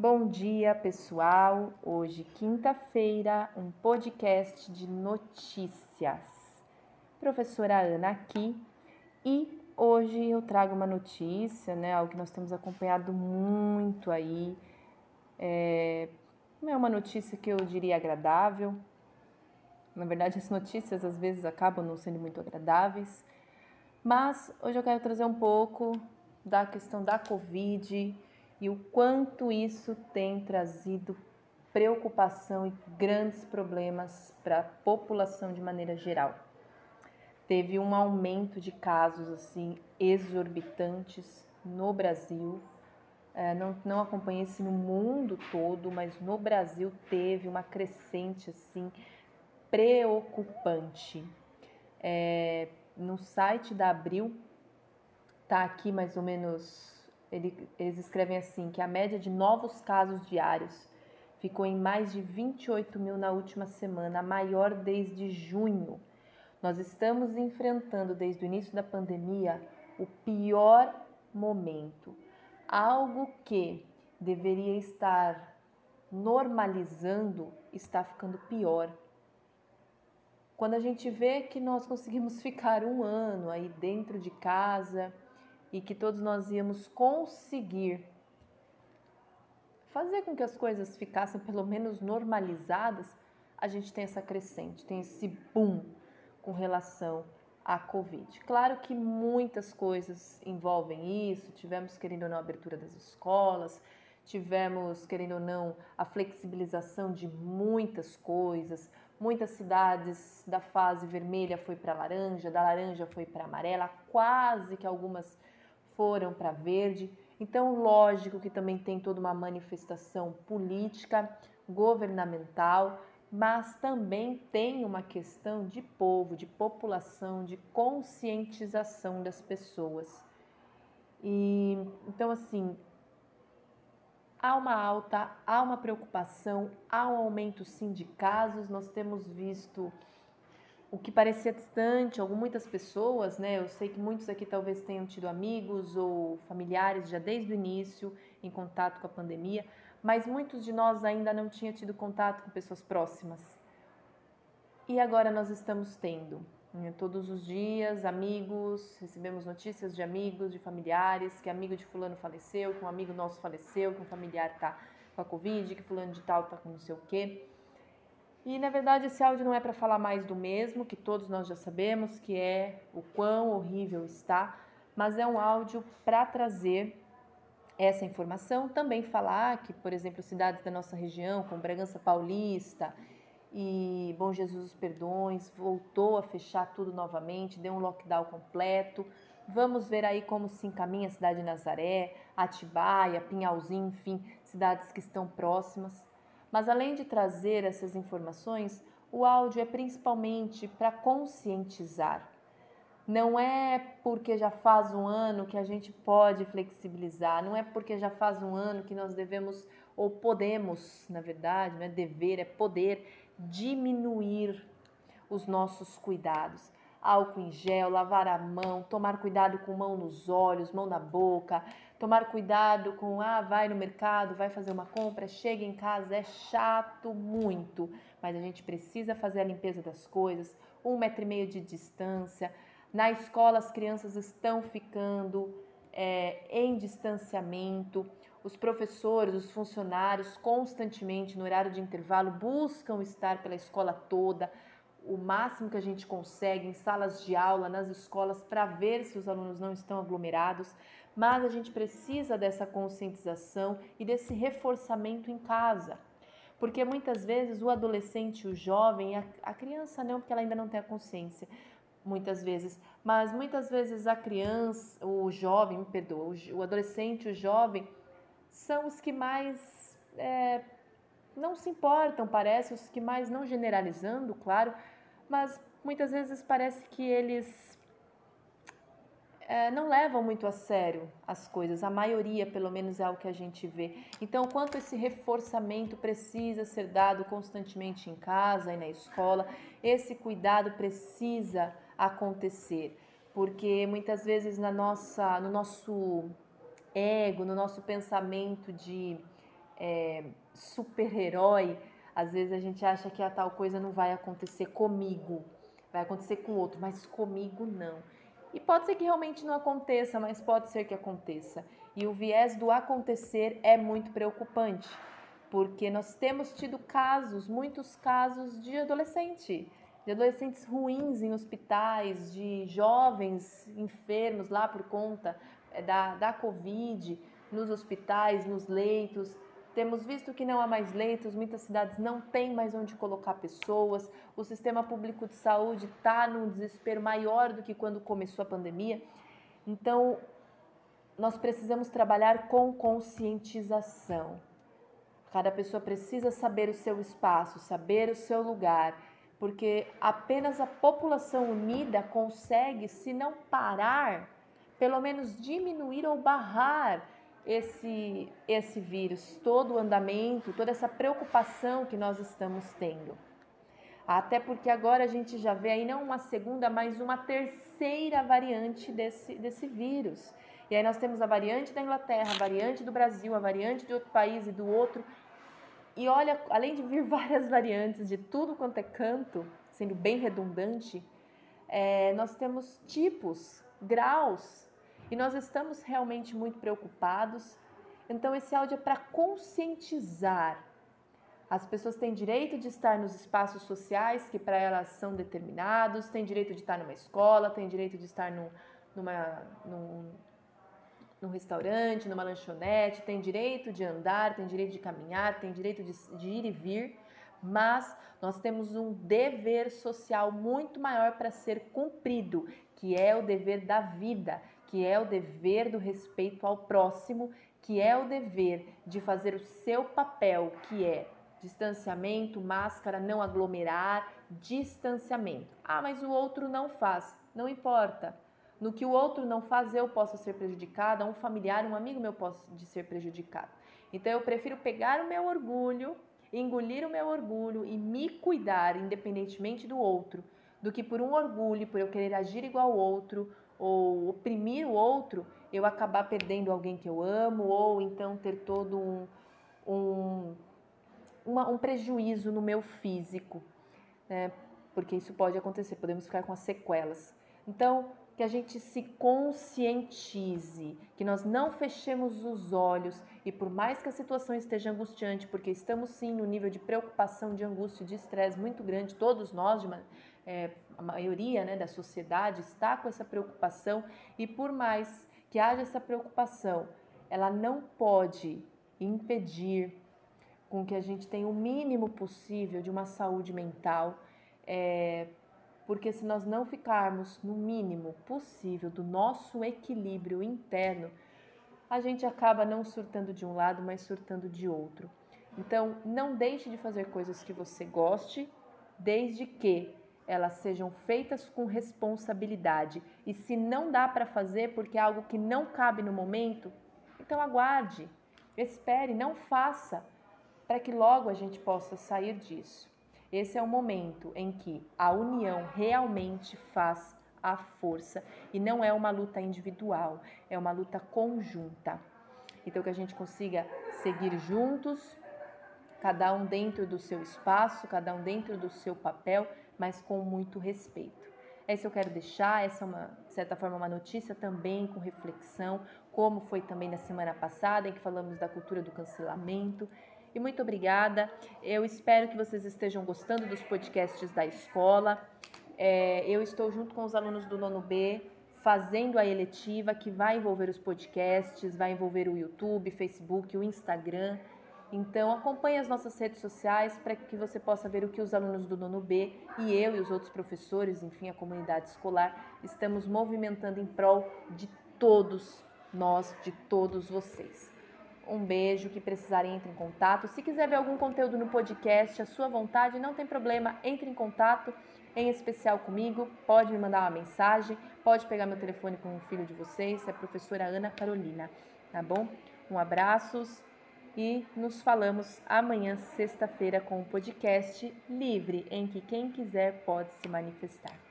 Bom dia, pessoal. Hoje, quinta-feira, um podcast de notícias. Professora Ana aqui e hoje eu trago uma notícia, né? Algo que nós temos acompanhado muito aí. É, não é uma notícia que eu diria agradável. Na verdade, as notícias às vezes acabam não sendo muito agradáveis. Mas hoje eu quero trazer um pouco da questão da Covid e o quanto isso tem trazido preocupação e grandes problemas para a população de maneira geral. Teve um aumento de casos assim exorbitantes no Brasil. É, não, não acompanhei isso no mundo todo, mas no Brasil teve uma crescente assim preocupante. É, no site da Abril tá aqui mais ou menos ele, eles escrevem assim, que a média de novos casos diários ficou em mais de 28 mil na última semana, a maior desde junho. Nós estamos enfrentando desde o início da pandemia o pior momento, algo que deveria estar normalizando está ficando pior. Quando a gente vê que nós conseguimos ficar um ano aí dentro de casa, e que todos nós íamos conseguir fazer com que as coisas ficassem pelo menos normalizadas, a gente tem essa crescente, tem esse boom com relação à Covid. Claro que muitas coisas envolvem isso, tivemos querendo ou não a abertura das escolas, tivemos querendo ou não a flexibilização de muitas coisas, muitas cidades da fase vermelha foi para laranja, da laranja foi para amarela, quase que algumas foram para verde. Então, lógico que também tem toda uma manifestação política, governamental, mas também tem uma questão de povo, de população, de conscientização das pessoas. E então assim, há uma alta, há uma preocupação, há um aumento sim de casos. Nós temos visto o que parecia distante, algumas muitas pessoas, né? Eu sei que muitos aqui talvez tenham tido amigos ou familiares já desde o início em contato com a pandemia, mas muitos de nós ainda não tinham tido contato com pessoas próximas. E agora nós estamos tendo. Né? Todos os dias, amigos, recebemos notícias de amigos, de familiares, que amigo de fulano faleceu, que um amigo nosso faleceu, que um familiar está com a Covid, que fulano de tal está com não sei o quê. E na verdade esse áudio não é para falar mais do mesmo, que todos nós já sabemos que é o quão horrível está, mas é um áudio para trazer essa informação, também falar que, por exemplo, cidades da nossa região, como Bragança Paulista e Bom Jesus dos Perdões, voltou a fechar tudo novamente, deu um lockdown completo. Vamos ver aí como se encaminha a cidade de Nazaré, Atibaia, Pinhalzinho, enfim, cidades que estão próximas. Mas além de trazer essas informações, o áudio é principalmente para conscientizar. Não é porque já faz um ano que a gente pode flexibilizar, não é porque já faz um ano que nós devemos ou podemos, na verdade, não é dever, é poder diminuir os nossos cuidados álcool em gel, lavar a mão, tomar cuidado com mão nos olhos, mão na boca, tomar cuidado com, ah, vai no mercado, vai fazer uma compra, chega em casa, é chato muito, mas a gente precisa fazer a limpeza das coisas, um metro e meio de distância. Na escola, as crianças estão ficando é, em distanciamento, os professores, os funcionários, constantemente no horário de intervalo, buscam estar pela escola toda o máximo que a gente consegue em salas de aula, nas escolas, para ver se os alunos não estão aglomerados, mas a gente precisa dessa conscientização e desse reforçamento em casa. Porque muitas vezes o adolescente, o jovem, a, a criança não, porque ela ainda não tem a consciência, muitas vezes, mas muitas vezes a criança, o jovem, me perdoa, o, adolescente, o jovem, são os que mais é, não se importam, parece, os que mais, não generalizando, claro, mas muitas vezes parece que eles é, não levam muito a sério as coisas, a maioria, pelo menos, é o que a gente vê. Então, quanto esse reforçamento precisa ser dado constantemente em casa e na escola, esse cuidado precisa acontecer, porque muitas vezes na nossa, no nosso ego, no nosso pensamento de é, super-herói, às vezes a gente acha que a tal coisa não vai acontecer comigo, vai acontecer com outro, mas comigo não. E pode ser que realmente não aconteça, mas pode ser que aconteça. E o viés do acontecer é muito preocupante, porque nós temos tido casos, muitos casos de adolescente, de adolescentes ruins em hospitais, de jovens enfermos lá por conta eh, da, da Covid, nos hospitais, nos leitos. Temos visto que não há mais leitos, muitas cidades não têm mais onde colocar pessoas, o sistema público de saúde está num desespero maior do que quando começou a pandemia. Então, nós precisamos trabalhar com conscientização. Cada pessoa precisa saber o seu espaço, saber o seu lugar, porque apenas a população unida consegue, se não parar, pelo menos diminuir ou barrar esse, esse vírus, todo o andamento, toda essa preocupação que nós estamos tendo. Até porque agora a gente já vê aí não uma segunda, mas uma terceira variante desse, desse vírus. E aí nós temos a variante da Inglaterra, a variante do Brasil, a variante de outro país e do outro. E olha, além de vir várias variantes de tudo quanto é canto, sendo bem redundante, é, nós temos tipos, graus e nós estamos realmente muito preocupados. Então, esse áudio é para conscientizar. As pessoas têm direito de estar nos espaços sociais que para elas são determinados, têm direito de estar numa escola, têm direito de estar num, numa, num, num restaurante, numa lanchonete, tem direito de andar, tem direito de caminhar, tem direito de, de ir e vir, mas nós temos um dever social muito maior para ser cumprido, que é o dever da vida, que é o dever do respeito ao próximo, que é o dever de fazer o seu papel, que é distanciamento, máscara, não aglomerar, distanciamento. Ah, mas o outro não faz. Não importa. No que o outro não faz, eu posso ser prejudicada, um familiar, um amigo meu pode ser prejudicado. Então eu prefiro pegar o meu orgulho, engolir o meu orgulho e me cuidar independentemente do outro, do que por um orgulho, por eu querer agir igual ao outro, ou oprimir outro, eu acabar perdendo alguém que eu amo, ou então ter todo um, um, uma, um prejuízo no meu físico, né? porque isso pode acontecer, podemos ficar com as sequelas. Então, que a gente se conscientize, que nós não fechemos os olhos e por mais que a situação esteja angustiante, porque estamos sim no nível de preocupação, de angústia, de estresse muito grande, todos nós, de é, a maioria né, da sociedade está com essa preocupação e por mais que haja essa preocupação, ela não pode impedir com que a gente tenha o mínimo possível de uma saúde mental, é, porque se nós não ficarmos no mínimo possível do nosso equilíbrio interno, a gente acaba não surtando de um lado, mas surtando de outro. Então, não deixe de fazer coisas que você goste, desde que elas sejam feitas com responsabilidade. E se não dá para fazer porque é algo que não cabe no momento, então aguarde, espere, não faça, para que logo a gente possa sair disso. Esse é o momento em que a união realmente faz a força e não é uma luta individual, é uma luta conjunta. Então que a gente consiga seguir juntos, cada um dentro do seu espaço, cada um dentro do seu papel, mas com muito respeito. Essa eu quero deixar, essa é uma, de certa forma, uma notícia também com reflexão, como foi também na semana passada, em que falamos da cultura do cancelamento. E muito obrigada. Eu espero que vocês estejam gostando dos podcasts da escola. É, eu estou junto com os alunos do nono B fazendo a eletiva que vai envolver os podcasts, vai envolver o YouTube, Facebook, o Instagram. Então acompanhe as nossas redes sociais para que você possa ver o que os alunos do nono B e eu e os outros professores, enfim, a comunidade escolar, estamos movimentando em prol de todos nós, de todos vocês. Um beijo, que precisarem entre em contato. Se quiser ver algum conteúdo no podcast, a sua vontade, não tem problema, entre em contato, em especial comigo, pode me mandar uma mensagem, pode pegar meu telefone com o filho de vocês, é a professora Ana Carolina, tá bom? Um abraços e nos falamos amanhã, sexta-feira, com o podcast livre, em que quem quiser pode se manifestar.